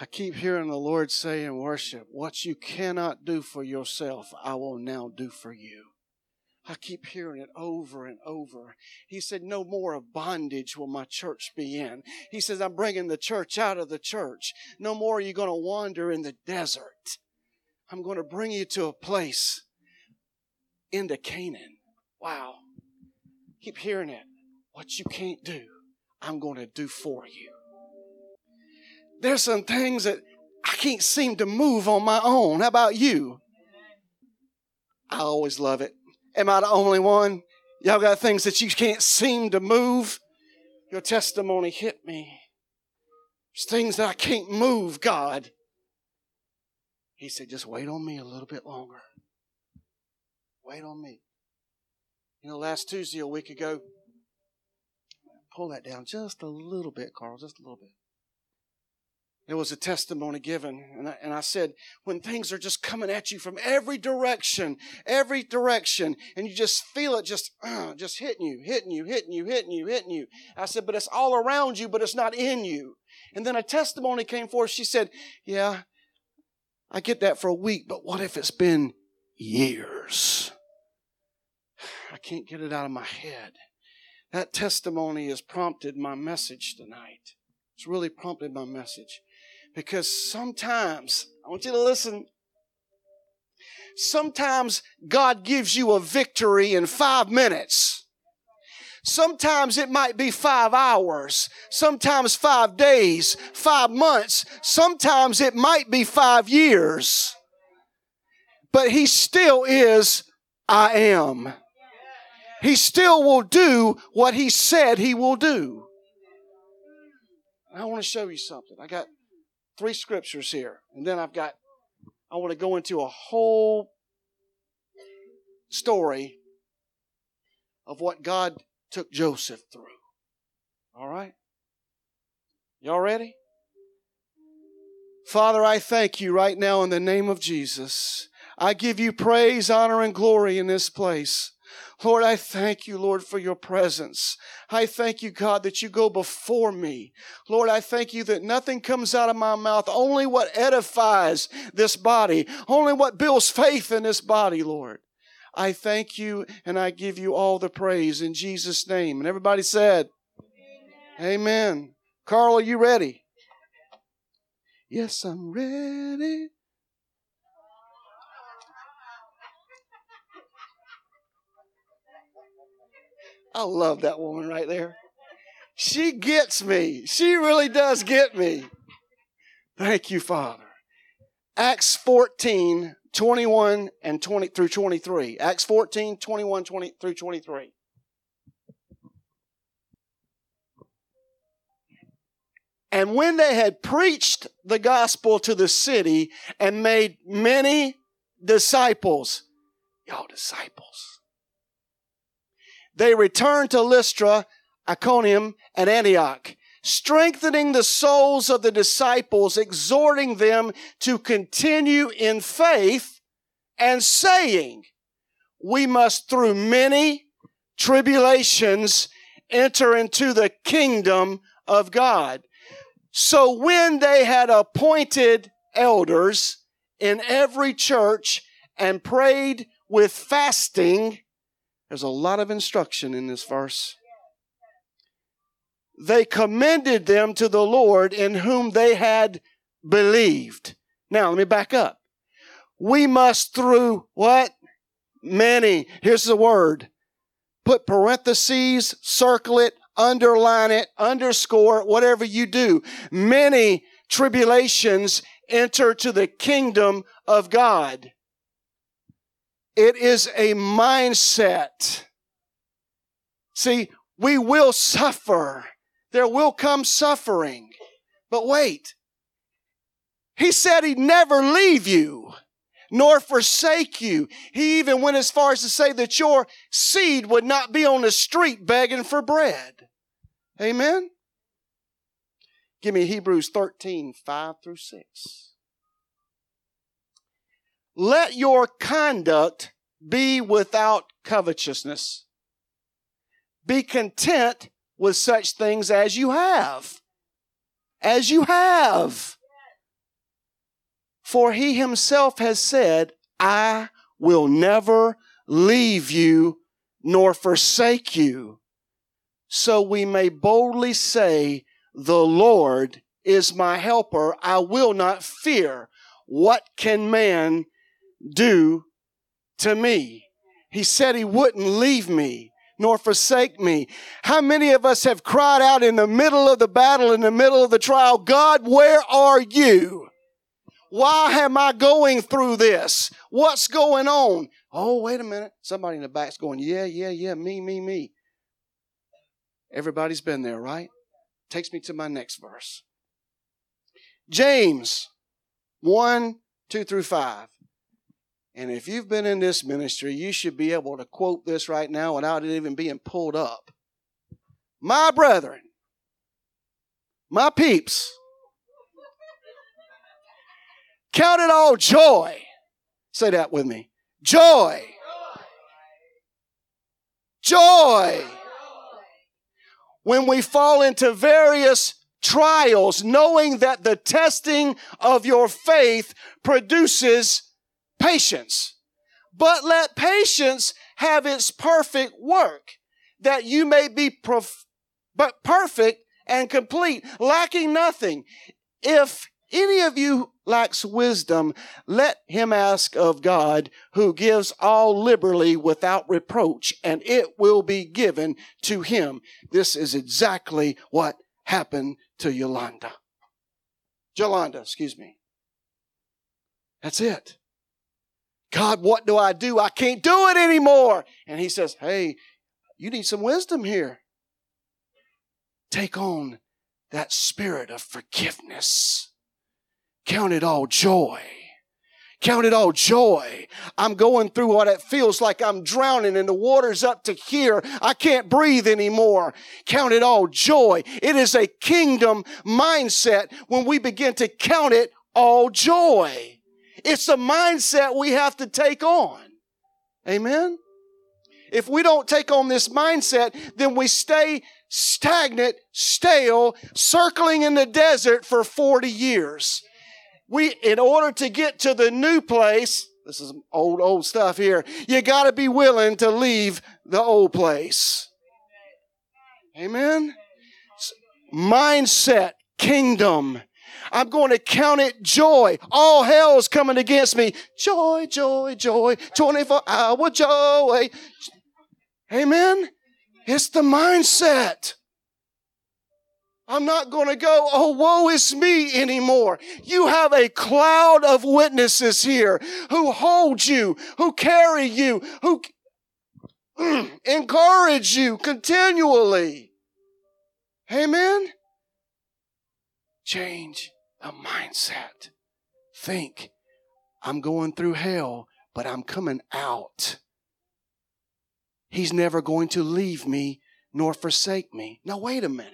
I keep hearing the Lord say in worship, What you cannot do for yourself, I will now do for you. I keep hearing it over and over. He said, No more of bondage will my church be in. He says, I'm bringing the church out of the church. No more are you going to wander in the desert. I'm going to bring you to a place into Canaan. Wow. Keep hearing it. What you can't do, I'm going to do for you. There's some things that I can't seem to move on my own. How about you? I always love it. Am I the only one? Y'all got things that you can't seem to move? Your testimony hit me. There's things that I can't move, God. He said, just wait on me a little bit longer. Wait on me. You know, last Tuesday, a week ago, pull that down just a little bit, Carl, just a little bit there was a testimony given, and I, and I said, when things are just coming at you from every direction, every direction, and you just feel it just, uh, just hitting you, hitting you, hitting you, hitting you, hitting you. I said, but it's all around you, but it's not in you. And then a testimony came forth. She said, yeah, I get that for a week, but what if it's been years? I can't get it out of my head. That testimony has prompted my message tonight. It's really prompted my message. Because sometimes, I want you to listen. Sometimes God gives you a victory in five minutes. Sometimes it might be five hours, sometimes five days, five months, sometimes it might be five years. But He still is, I am. He still will do what He said He will do. I want to show you something. I got three scriptures here. And then I've got, I want to go into a whole story of what God took Joseph through. All right? Y'all ready? Father, I thank you right now in the name of Jesus. I give you praise, honor, and glory in this place. Lord, I thank you, Lord, for your presence. I thank you, God, that you go before me. Lord, I thank you that nothing comes out of my mouth, only what edifies this body, only what builds faith in this body, Lord. I thank you and I give you all the praise in Jesus' name. And everybody said, Amen. Amen. Carl, are you ready? Yes, I'm ready. I love that woman right there. She gets me. She really does get me. Thank you, Father. Acts 14, 21 and 20 through 23. Acts 14, 21 20 through 23. And when they had preached the gospel to the city and made many disciples, y'all disciples they returned to Lystra, Iconium, and Antioch, strengthening the souls of the disciples, exhorting them to continue in faith, and saying, We must through many tribulations enter into the kingdom of God. So when they had appointed elders in every church and prayed with fasting, there's a lot of instruction in this verse. They commended them to the Lord in whom they had believed. Now, let me back up. We must through what? Many. Here's the word. Put parentheses, circle it, underline it, underscore whatever you do. Many tribulations enter to the kingdom of God. It is a mindset. See, we will suffer. There will come suffering. But wait. He said he'd never leave you nor forsake you. He even went as far as to say that your seed would not be on the street begging for bread. Amen? Give me Hebrews 13, 5 through 6. Let your conduct be without covetousness. Be content with such things as you have. As you have. For he himself has said, I will never leave you nor forsake you. So we may boldly say, the Lord is my helper. I will not fear. What can man do to me? He said he wouldn't leave me nor forsake me. How many of us have cried out in the middle of the battle, in the middle of the trial, God, where are you? Why am I going through this? What's going on? Oh, wait a minute. Somebody in the back's going, yeah, yeah, yeah, me, me, me. Everybody's been there, right? Takes me to my next verse. James 1, 2 through 5. And if you've been in this ministry, you should be able to quote this right now without it even being pulled up. My brethren, my peeps, count it all joy. Say that with me. Joy. Joy. When we fall into various trials, knowing that the testing of your faith produces patience. But let patience have its perfect work, that you may be prof- but perfect and complete, lacking nothing. If any of you lacks wisdom, let him ask of God, who gives all liberally without reproach, and it will be given to him. This is exactly what happened to Yolanda. Yolanda, excuse me. That's it. God, what do I do? I can't do it anymore. And he says, Hey, you need some wisdom here. Take on that spirit of forgiveness. Count it all joy. Count it all joy. I'm going through what it feels like I'm drowning and the water's up to here. I can't breathe anymore. Count it all joy. It is a kingdom mindset when we begin to count it all joy. It's a mindset we have to take on. Amen? If we don't take on this mindset, then we stay stagnant, stale, circling in the desert for 40 years. We, in order to get to the new place, this is old, old stuff here, you gotta be willing to leave the old place. Amen? Mindset, kingdom, I'm going to count it joy. All hell's coming against me. Joy, joy, joy, 24 hour joy. Amen. It's the mindset. I'm not going to go, oh, woe is me anymore. You have a cloud of witnesses here who hold you, who carry you, who encourage you continually. Amen. Change a mindset. Think, I'm going through hell, but I'm coming out. He's never going to leave me nor forsake me. Now, wait a minute.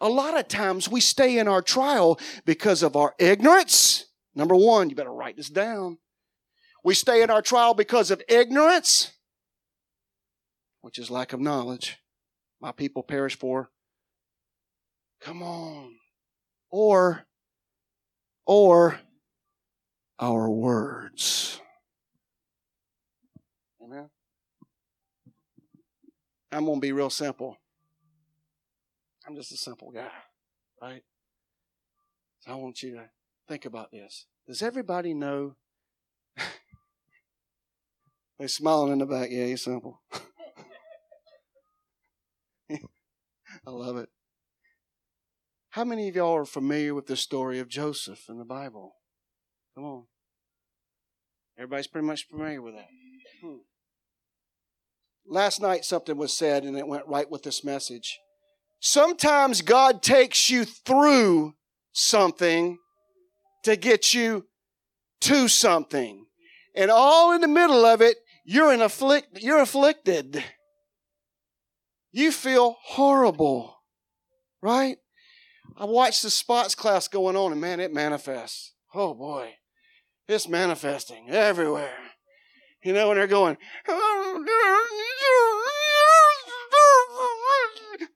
A lot of times we stay in our trial because of our ignorance. Number one, you better write this down. We stay in our trial because of ignorance, which is lack of knowledge. My people perish for. Come on. Or or our words. Amen. I'm going to be real simple. I'm just a simple guy, right? So I want you to think about this. Does everybody know? They're smiling in the back. Yeah, he's simple. I love it. How many of y'all are familiar with the story of Joseph in the Bible? Come on. Everybody's pretty much familiar with that. Hmm. Last night, something was said, and it went right with this message. Sometimes God takes you through something to get you to something. And all in the middle of it, you're, in afflict, you're afflicted. You feel horrible, right? I watched the spots class going on, and man, it manifests. Oh boy, it's manifesting everywhere. You know, and they're going,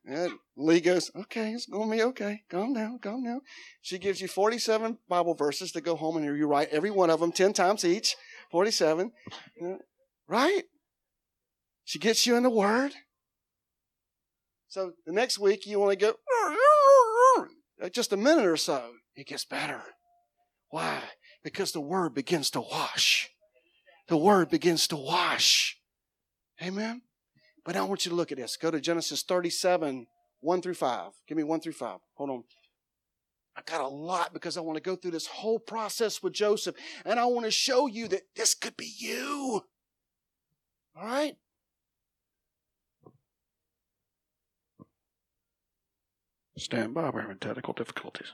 And Lee goes, okay, it's going to be okay. Calm down, calm down. She gives you 47 Bible verses to go home and you write every one of them 10 times each. 47. Right? She gets you in the Word. So the next week you only go Uh, just a minute or so. It gets better. Why? Because the Word begins to wash. The Word begins to wash. Amen? But I want you to look at this. Go to Genesis 37, 1 through 5. Give me 1 through 5. Hold on. I got a lot because I want to go through this whole process with Joseph and I want to show you that this could be you. All right? Stand by, we're having technical difficulties.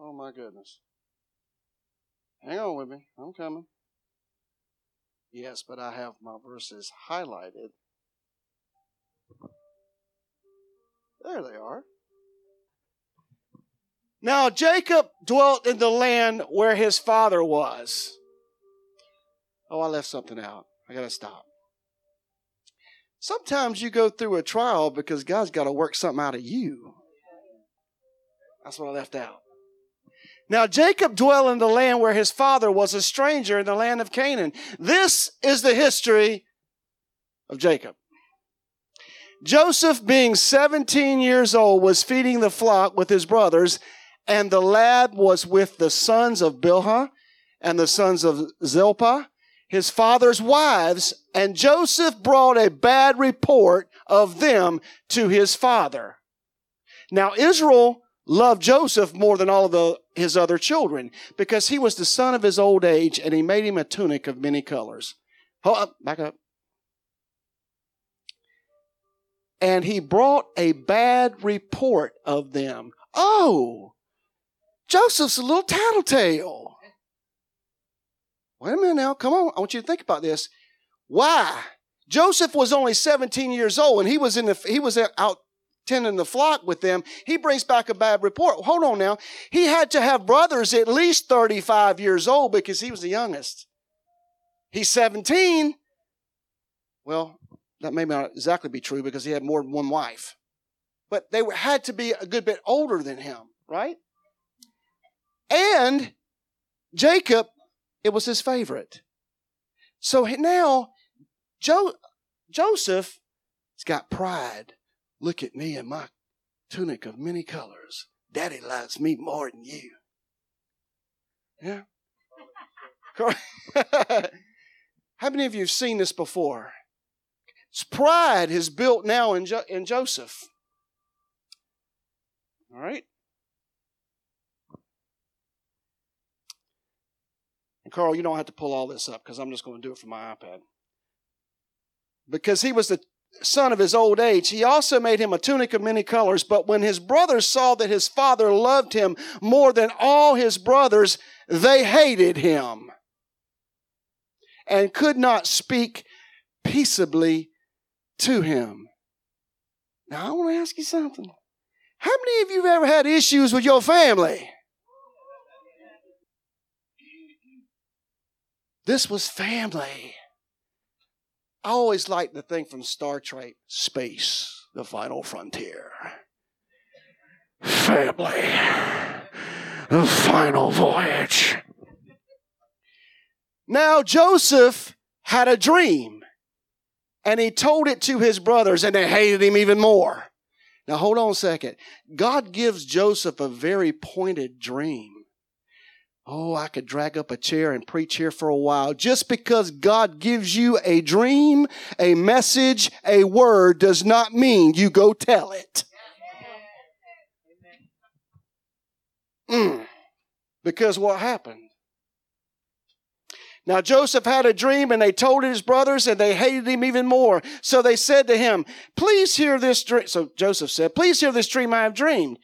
Oh my goodness. Hang on with me. I'm coming. Yes, but I have my verses highlighted. There they are. Now Jacob dwelt in the land where his father was. Oh, I left something out. I got to stop. Sometimes you go through a trial because God's got to work something out of you. That's what I left out. Now Jacob dwelt in the land where his father was a stranger in the land of Canaan. This is the history of Jacob. Joseph, being 17 years old, was feeding the flock with his brothers, and the lad was with the sons of Bilhah and the sons of Zilpah, his father's wives, and Joseph brought a bad report of them to his father. Now Israel loved Joseph more than all of the, his other children because he was the son of his old age and he made him a tunic of many colors. Hold up, back up. And he brought a bad report of them. Oh, Joseph's a little tattletale. Wait a minute now. Come on. I want you to think about this. Why? Joseph was only 17 years old and he was in the, he was out tending the flock with them, he brings back a bad report. Hold on now. He had to have brothers at least 35 years old because he was the youngest. He's 17. Well, that may not exactly be true because he had more than one wife. But they had to be a good bit older than him, right? And Jacob, it was his favorite. So now, jo- Joseph has got pride. Look at me in my tunic of many colors. Daddy likes me more than you. Yeah? How many of you have seen this before? It's pride is built now in, jo- in Joseph. All right? Carl, you don't have to pull all this up because I'm just going to do it from my iPad. Because he was the son of his old age, he also made him a tunic of many colors. But when his brothers saw that his father loved him more than all his brothers, they hated him and could not speak peaceably to him. Now, I want to ask you something. How many of you have ever had issues with your family? This was family. I always liked the thing from Star Trek Space, the final frontier. Family, the final voyage. Now, Joseph had a dream and he told it to his brothers and they hated him even more. Now, hold on a second. God gives Joseph a very pointed dream. Oh, I could drag up a chair and preach here for a while. Just because God gives you a dream, a message, a word does not mean you go tell it. Mm. Because what happened? Now Joseph had a dream and they told his brothers and they hated him even more. So they said to him, please hear this dream. So Joseph said, please hear this dream I have dreamed.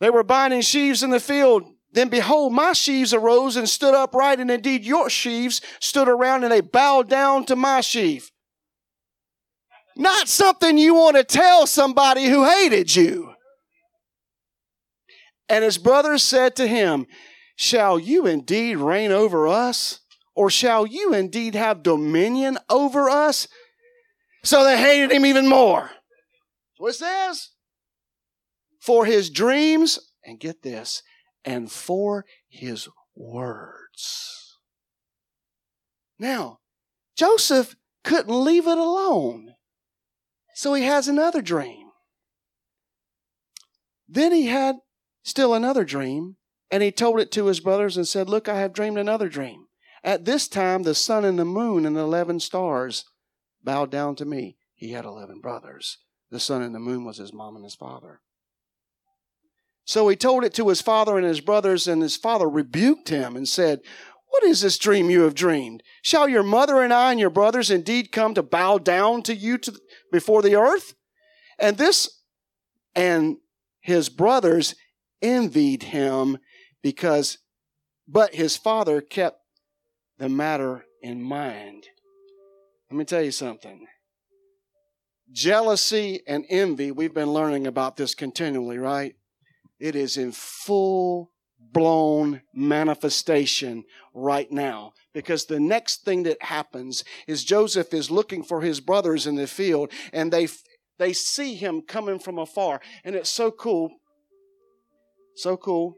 They were binding sheaves in the field then behold, my sheaves arose and stood upright, and indeed your sheaves stood around and they bowed down to my sheaf. Not something you want to tell somebody who hated you. And his brothers said to him, Shall you indeed reign over us? or shall you indeed have dominion over us? So they hated him even more. That's what it says. For his dreams, and get this, and for his words. Now, Joseph couldn't leave it alone. So he has another dream. Then he had still another dream, and he told it to his brothers and said, Look, I have dreamed another dream. At this time, the sun and the moon and the eleven stars bowed down to me. He had eleven brothers. The sun and the moon was his mom and his father. So he told it to his father and his brothers, and his father rebuked him and said, What is this dream you have dreamed? Shall your mother and I and your brothers indeed come to bow down to you to, before the earth? And this, and his brothers envied him because, but his father kept the matter in mind. Let me tell you something. Jealousy and envy, we've been learning about this continually, right? It is in full blown manifestation right now. Because the next thing that happens is Joseph is looking for his brothers in the field and they, they see him coming from afar. And it's so cool. So cool.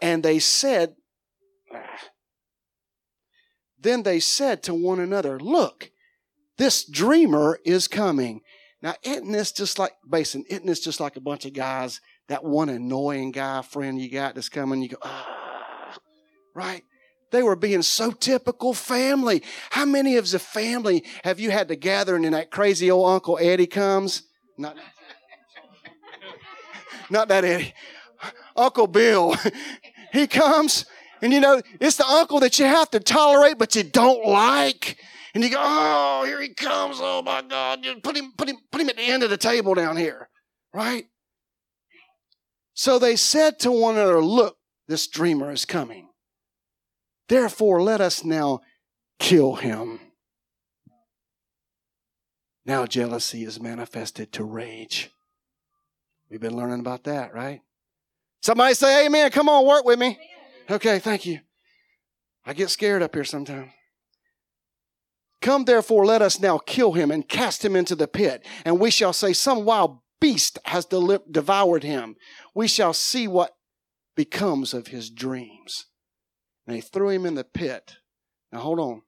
And they said, then they said to one another, look, this dreamer is coming. Now, isn't this just like, Basin, isn't this just like a bunch of guys that one annoying guy friend you got that's coming, you go, ah, right? They were being so typical family. How many of the family have you had to gather and then that crazy old Uncle Eddie comes? Not, not that Eddie. Uncle Bill. he comes and you know, it's the uncle that you have to tolerate but you don't like. And you go, oh, here he comes. Oh my God. You put him, put him, put him at the end of the table down here. Right? So they said to one another, Look, this dreamer is coming. Therefore, let us now kill him. Now jealousy is manifested to rage. We've been learning about that, right? Somebody say amen. Come on, work with me. Okay, thank you. I get scared up here sometimes. Come therefore, let us now kill him and cast him into the pit, and we shall say, Some wild beast has devoured him. We shall see what becomes of his dreams. And they threw him in the pit. Now hold on.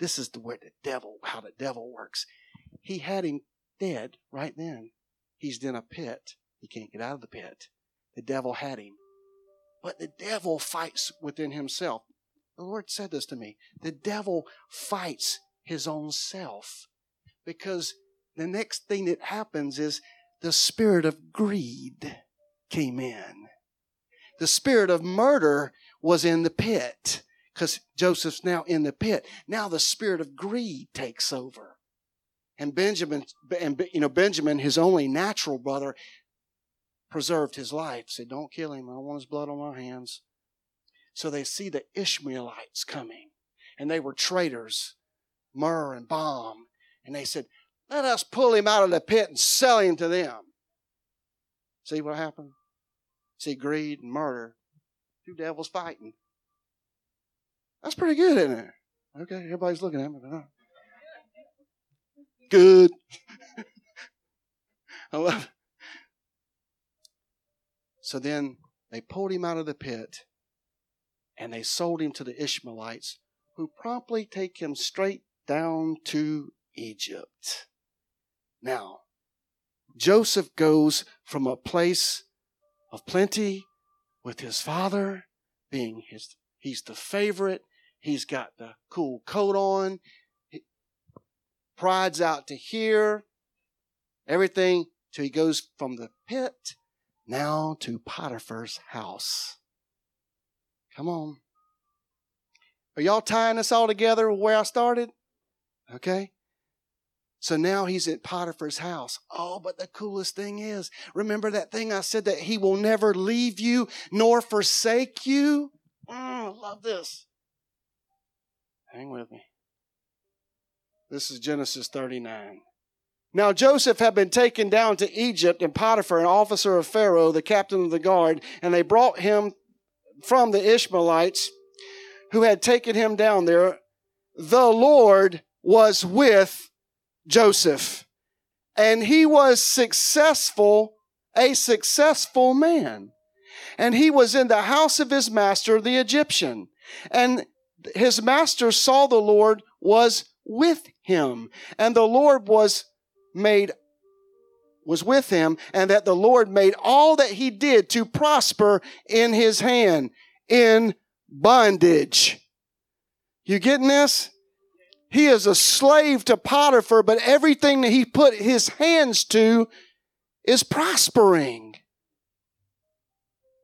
This is the way the devil, how the devil works. He had him dead right then. He's in a pit. He can't get out of the pit. The devil had him. But the devil fights within himself. The Lord said this to me. The devil fights his own self. Because the next thing that happens is the spirit of greed came in. The spirit of murder was in the pit because Joseph's now in the pit. Now the spirit of greed takes over. And Benjamin, and you know, Benjamin, his only natural brother, preserved his life. Said, "Don't kill him. I don't want his blood on my hands." So they see the Ishmaelites coming, and they were traitors, myrrh and balm, and they said, let us pull him out of the pit and sell him to them. See what happened? See, greed and murder. Two devils fighting. That's pretty good, isn't it? Okay, everybody's looking at me. Uh, good. I love it. So then they pulled him out of the pit and they sold him to the Ishmaelites, who promptly take him straight down to Egypt. Now, Joseph goes from a place of plenty with his father being his, he's the favorite. He's got the cool coat on. He, pride's out to here. Everything till he goes from the pit now to Potiphar's house. Come on. Are y'all tying this all together where I started? Okay. So now he's at Potiphar's house. Oh, but the coolest thing is, remember that thing I said that he will never leave you nor forsake you? Mm, love this. Hang with me. This is Genesis 39. Now Joseph had been taken down to Egypt, and Potiphar, an officer of Pharaoh, the captain of the guard, and they brought him from the Ishmaelites who had taken him down there, the Lord was with Joseph. And he was successful, a successful man. And he was in the house of his master, the Egyptian. And his master saw the Lord was with him. And the Lord was made was with him and that the Lord made all that he did to prosper in his hand in bondage. You getting this? He is a slave to Potiphar, but everything that he put his hands to is prospering.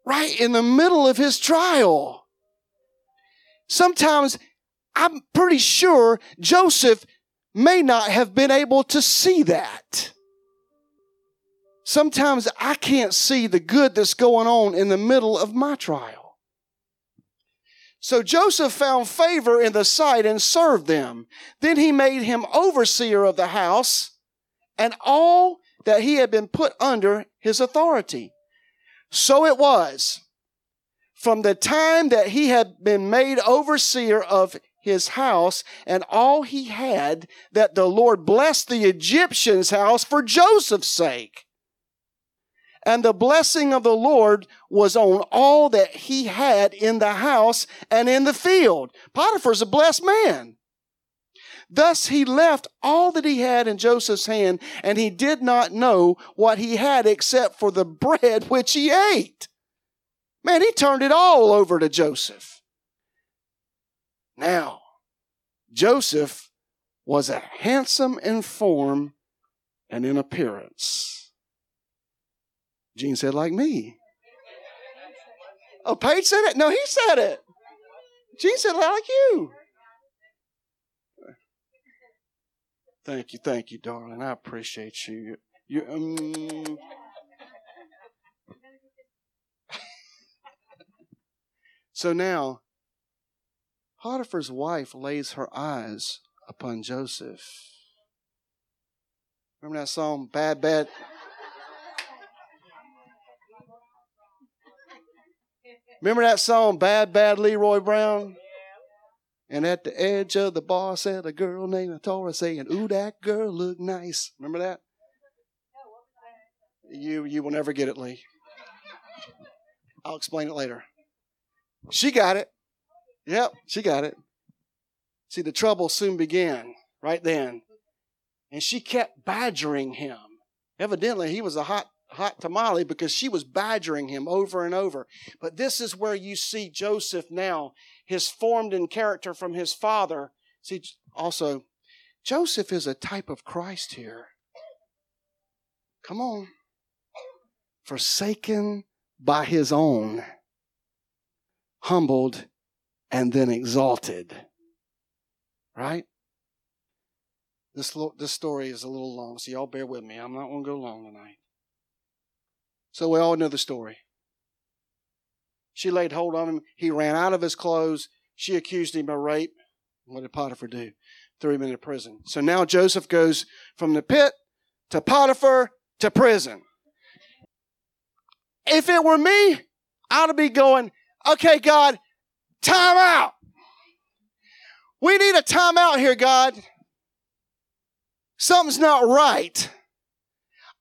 Right in the middle of his trial. Sometimes I'm pretty sure Joseph may not have been able to see that. Sometimes I can't see the good that's going on in the middle of my trial. So Joseph found favor in the sight and served them. Then he made him overseer of the house and all that he had been put under his authority. So it was from the time that he had been made overseer of his house and all he had that the Lord blessed the Egyptian's house for Joseph's sake. And the blessing of the Lord was on all that he had in the house and in the field. Potiphar's a blessed man. Thus he left all that he had in Joseph's hand, and he did not know what he had except for the bread which he ate. Man, he turned it all over to Joseph. Now, Joseph was a handsome in form and in appearance. Gene said, like me. Oh, Paige said it? No, he said it. Gene said, like you. Thank you, thank you, darling. I appreciate you. You, um, So now, Potiphar's wife lays her eyes upon Joseph. Remember that song, Bad, Bad? Remember that song, Bad, Bad Leroy Brown? And at the edge of the bar sat a girl named Tora saying, Ooh, that girl look nice. Remember that? You you will never get it, Lee. I'll explain it later. She got it. Yep, she got it. See, the trouble soon began right then. And she kept badgering him. Evidently, he was a hot, hot tamale because she was badgering him over and over. But this is where you see Joseph now, his formed in character from his father. See, also, Joseph is a type of Christ here. Come on. Forsaken by his own humbled, and then exalted. Right? This, this story is a little long, so y'all bear with me. I'm not going to go long tonight. So we all know the story. She laid hold on him. He ran out of his clothes. She accused him of rape. What did Potiphar do? Threw him into prison. So now Joseph goes from the pit to Potiphar to prison. If it were me, I'd be going, Okay, God, time out. We need a time out here, God. Something's not right.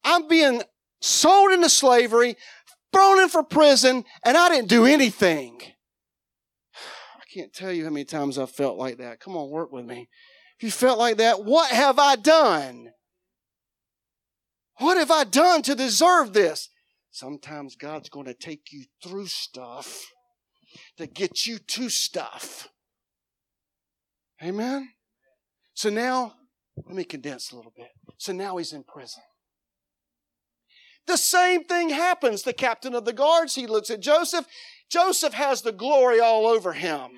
I'm being sold into slavery, thrown in for prison, and I didn't do anything. I can't tell you how many times I've felt like that. Come on, work with me. If you felt like that, what have I done? What have I done to deserve this? Sometimes God's going to take you through stuff to get you to stuff. Amen? So now, let me condense a little bit. So now he's in prison. The same thing happens. The captain of the guards, he looks at Joseph. Joseph has the glory all over him.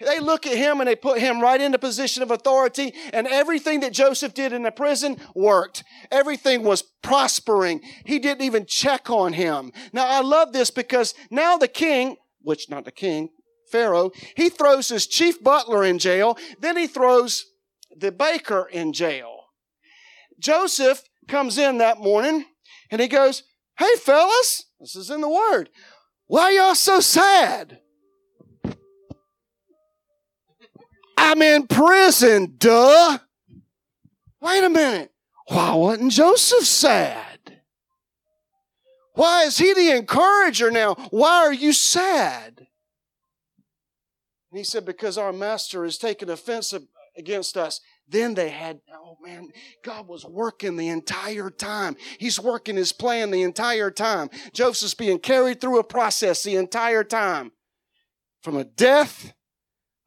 They look at him and they put him right in the position of authority, and everything that Joseph did in the prison worked. Everything was prospering. He didn't even check on him. Now, I love this because now the king, which not the king, Pharaoh, he throws his chief butler in jail, then he throws the baker in jail. Joseph comes in that morning and he goes, Hey fellas, this is in the word. Why y'all so sad? I'm in prison, duh. Wait a minute. Why wasn't Joseph sad? Why is he the encourager now? Why are you sad? And he said, Because our master has taken offense against us. Then they had, oh man, God was working the entire time. He's working his plan the entire time. Joseph's being carried through a process the entire time. From a death,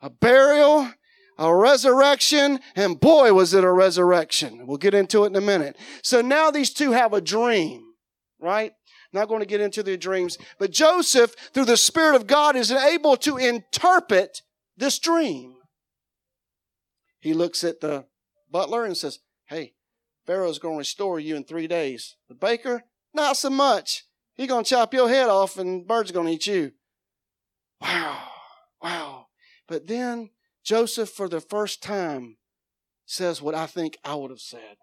a burial, a resurrection, and boy, was it a resurrection. We'll get into it in a minute. So now these two have a dream, right? Not going to get into their dreams, but Joseph, through the Spirit of God, is able to interpret this dream. He looks at the butler and says, Hey, Pharaoh's going to restore you in three days. The baker, not so much. He's going to chop your head off and birds going to eat you. Wow, wow. But then Joseph, for the first time, says what I think I would have said.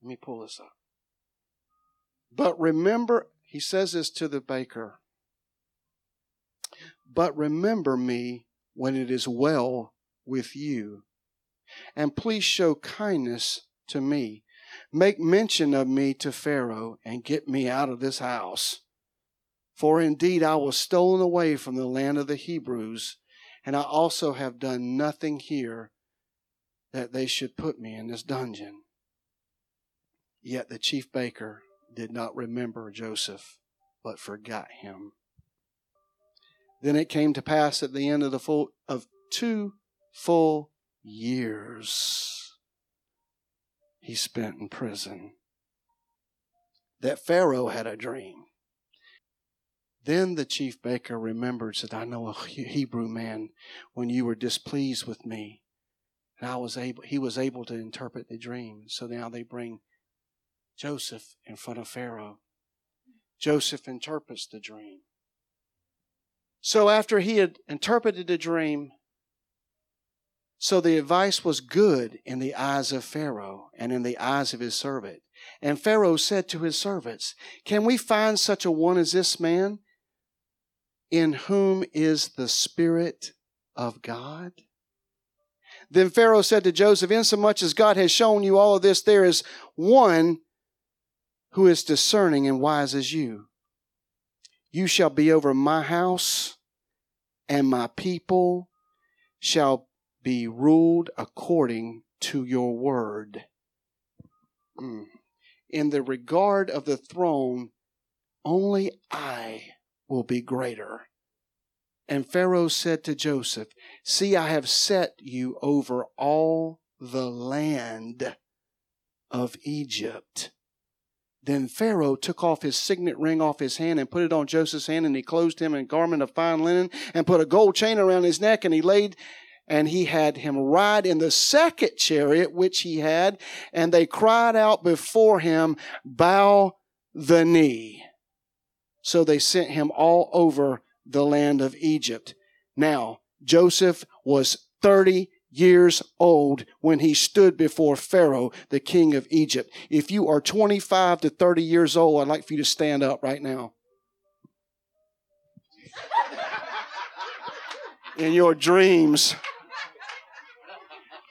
Let me pull this up. But remember, he says this to the baker. But remember me when it is well with you. And please show kindness to me. Make mention of me to Pharaoh and get me out of this house. For indeed I was stolen away from the land of the Hebrews, and I also have done nothing here that they should put me in this dungeon. Yet the chief baker did not remember Joseph, but forgot him. Then it came to pass at the end of the full of two full years he spent in prison that Pharaoh had a dream. Then the chief baker remembered, said, I know a Hebrew man when you were displeased with me. And I was able, he was able to interpret the dream. So now they bring Joseph in front of Pharaoh. Joseph interprets the dream. So after he had interpreted the dream, so the advice was good in the eyes of Pharaoh and in the eyes of his servant. And Pharaoh said to his servants, Can we find such a one as this man in whom is the Spirit of God? Then Pharaoh said to Joseph, Insomuch as God has shown you all of this, there is one who is discerning and wise as you. You shall be over my house, and my people shall be ruled according to your word. Mm. In the regard of the throne, only I will be greater. And Pharaoh said to Joseph, See, I have set you over all the land of Egypt. Then Pharaoh took off his signet ring off his hand and put it on Joseph's hand, and he clothed him in a garment of fine linen and put a gold chain around his neck, and he laid and he had him ride in the second chariot which he had, and they cried out before him, Bow the knee. So they sent him all over the land of Egypt. Now, Joseph was 30 years old when he stood before Pharaoh, the king of Egypt. If you are 25 to 30 years old, I'd like for you to stand up right now. In your dreams.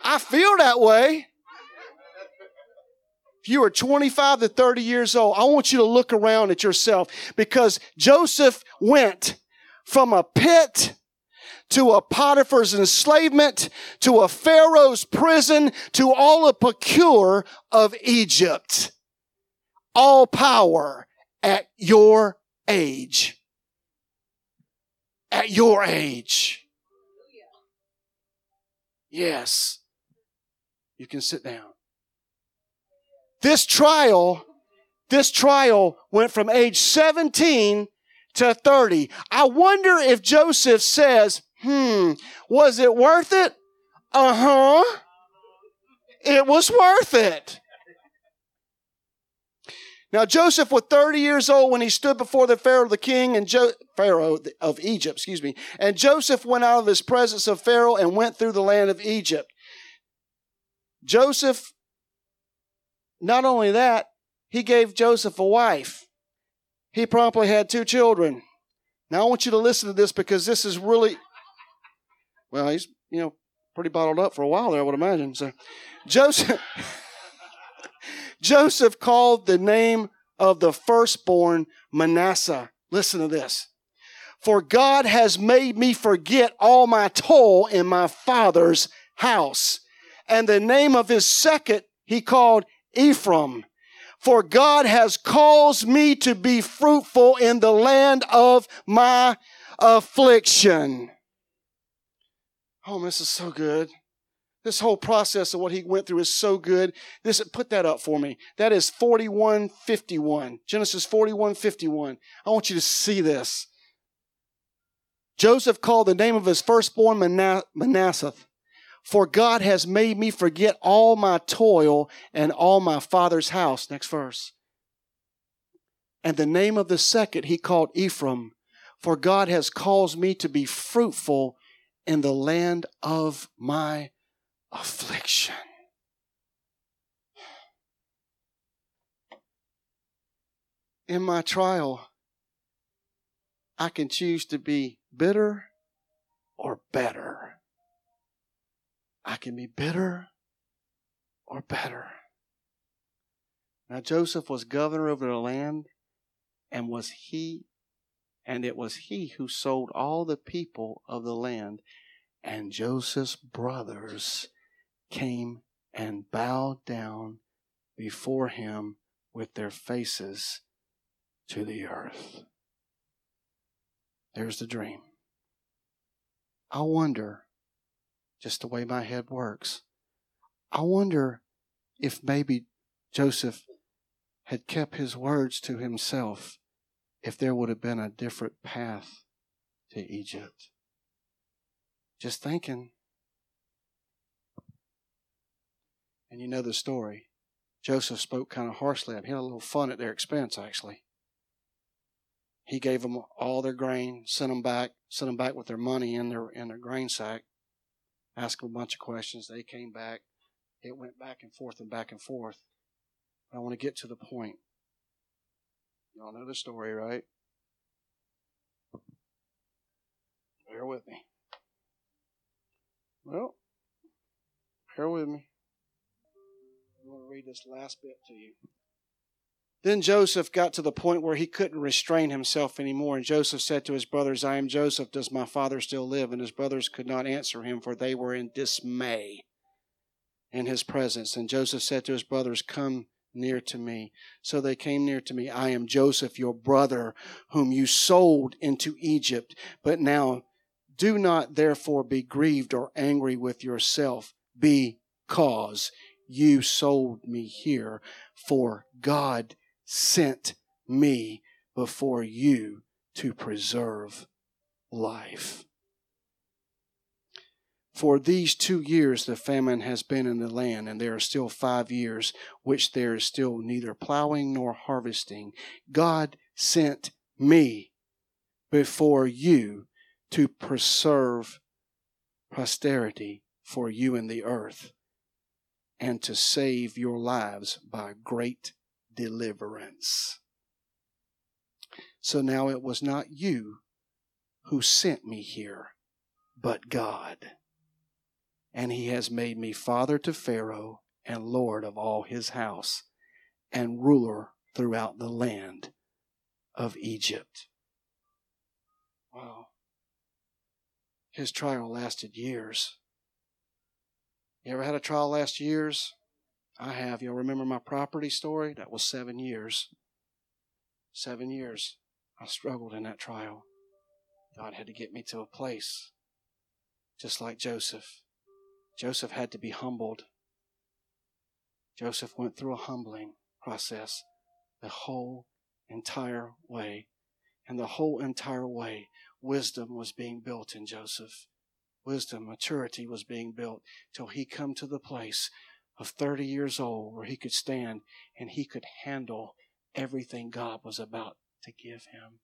I feel that way. If you are 25 to 30 years old, I want you to look around at yourself because Joseph went from a pit to a Potiphar's enslavement, to a Pharaoh's prison, to all the procure of Egypt. All power at your age. At your age. Yes. You can sit down. This trial, this trial went from age 17 to 30. I wonder if Joseph says, hmm, was it worth it? Uh huh. It was worth it. Now Joseph was 30 years old when he stood before the Pharaoh the king and jo- Pharaoh of Egypt, excuse me. And Joseph went out of his presence of Pharaoh and went through the land of Egypt. Joseph, not only that, he gave Joseph a wife. He promptly had two children. Now I want you to listen to this because this is really well, he's you know, pretty bottled up for a while there, I would imagine. So Joseph Joseph called the name of the firstborn Manasseh. Listen to this. For God has made me forget all my toil in my father's house. And the name of his second he called Ephraim. For God has caused me to be fruitful in the land of my affliction. Oh, this is so good. This whole process of what he went through is so good. This put that up for me. That is 4151. Genesis 4151. I want you to see this. Joseph called the name of his firstborn Manasseh, for God has made me forget all my toil and all my father's house. Next verse. And the name of the second he called Ephraim, for God has caused me to be fruitful in the land of my affliction. In my trial, I can choose to be bitter or better. I can be bitter or better. Now, Joseph was governor over the land, and was he, and it was he who sold all the people of the land. And Joseph's brothers came and bowed down before him with their faces to the earth. There's the dream. I wonder, just the way my head works, I wonder if maybe Joseph had kept his words to himself, if there would have been a different path to Egypt. Just thinking. And you know the story. Joseph spoke kind of harshly. He had a little fun at their expense, actually. He gave them all their grain, sent them back, sent them back with their money in their in their grain sack. Asked them a bunch of questions. They came back. It went back and forth and back and forth. I want to get to the point. Y'all know the story, right? Bear with me. Well, bear with me. I'm going to read this last bit to you. Then Joseph got to the point where he couldn't restrain himself anymore. And Joseph said to his brothers, I am Joseph. Does my father still live? And his brothers could not answer him, for they were in dismay in his presence. And Joseph said to his brothers, Come near to me. So they came near to me. I am Joseph, your brother, whom you sold into Egypt. But now do not therefore be grieved or angry with yourself because you sold me here, for God sent me before you to preserve life. For these two years the famine has been in the land, and there are still five years which there is still neither plowing nor harvesting. God sent me before you to preserve posterity for you in the earth and to save your lives by great deliverance. So now it was not you who sent me here, but God. And he has made me father to Pharaoh and lord of all his house and ruler throughout the land of Egypt. Wow. His trial lasted years. You ever had a trial last years? I have. Y'all remember my property story? That was seven years. Seven years. I struggled in that trial. God had to get me to a place just like Joseph. Joseph had to be humbled. Joseph went through a humbling process the whole entire way. And the whole entire way, wisdom was being built in Joseph wisdom, maturity was being built till he come to the place of 30 years old where he could stand and he could handle everything God was about to give him.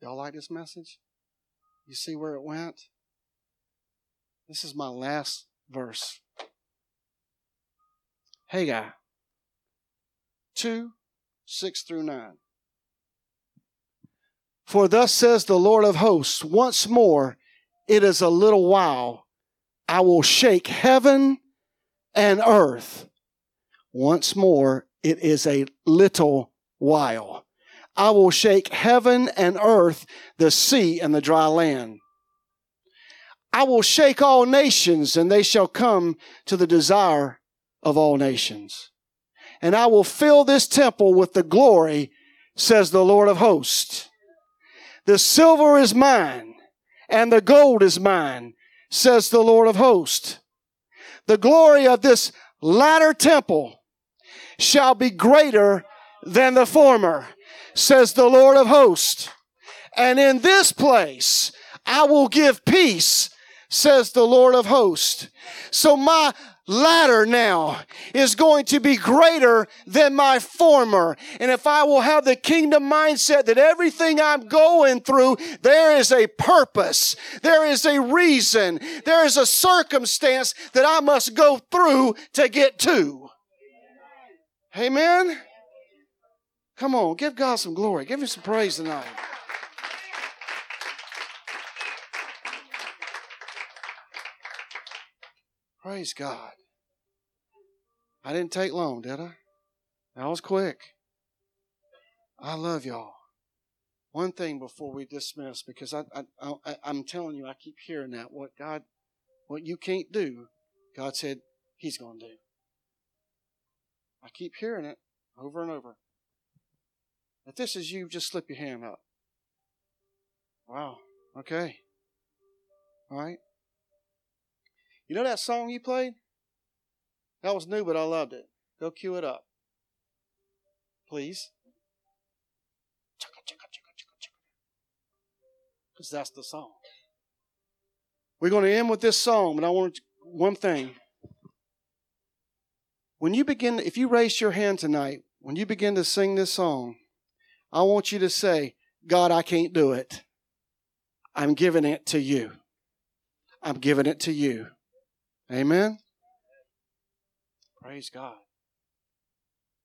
Whew. Y'all like this message? You see where it went? This is my last verse. Haggai 2 6 through 9. For thus says the Lord of hosts, once more, it is a little while. I will shake heaven and earth. Once more, it is a little while. I will shake heaven and earth, the sea and the dry land. I will shake all nations, and they shall come to the desire of all nations. And I will fill this temple with the glory, says the Lord of hosts. The silver is mine, and the gold is mine, says the Lord of hosts. The glory of this latter temple shall be greater than the former, says the Lord of hosts. And in this place I will give peace, says the Lord of hosts. So my latter now is going to be greater than my former. And if I will have the kingdom mindset that everything I'm going through, there is a purpose, there is a reason, there is a circumstance that I must go through to get to. Amen. Come on, give God some glory. Give him some praise tonight. Praise God. I didn't take long, did I? That was quick. I love y'all. One thing before we dismiss, because I, I, I, I'm telling you, I keep hearing that. What God, what you can't do, God said He's going to do. I keep hearing it over and over. If this is you, just slip your hand up. Wow. Okay. All right. You know that song you played? That was new, but I loved it. Go cue it up. Please. Because that's the song. We're going to end with this song, but I want one thing. When you begin, if you raise your hand tonight, when you begin to sing this song, I want you to say, God, I can't do it. I'm giving it to you. I'm giving it to you. Amen. Praise God.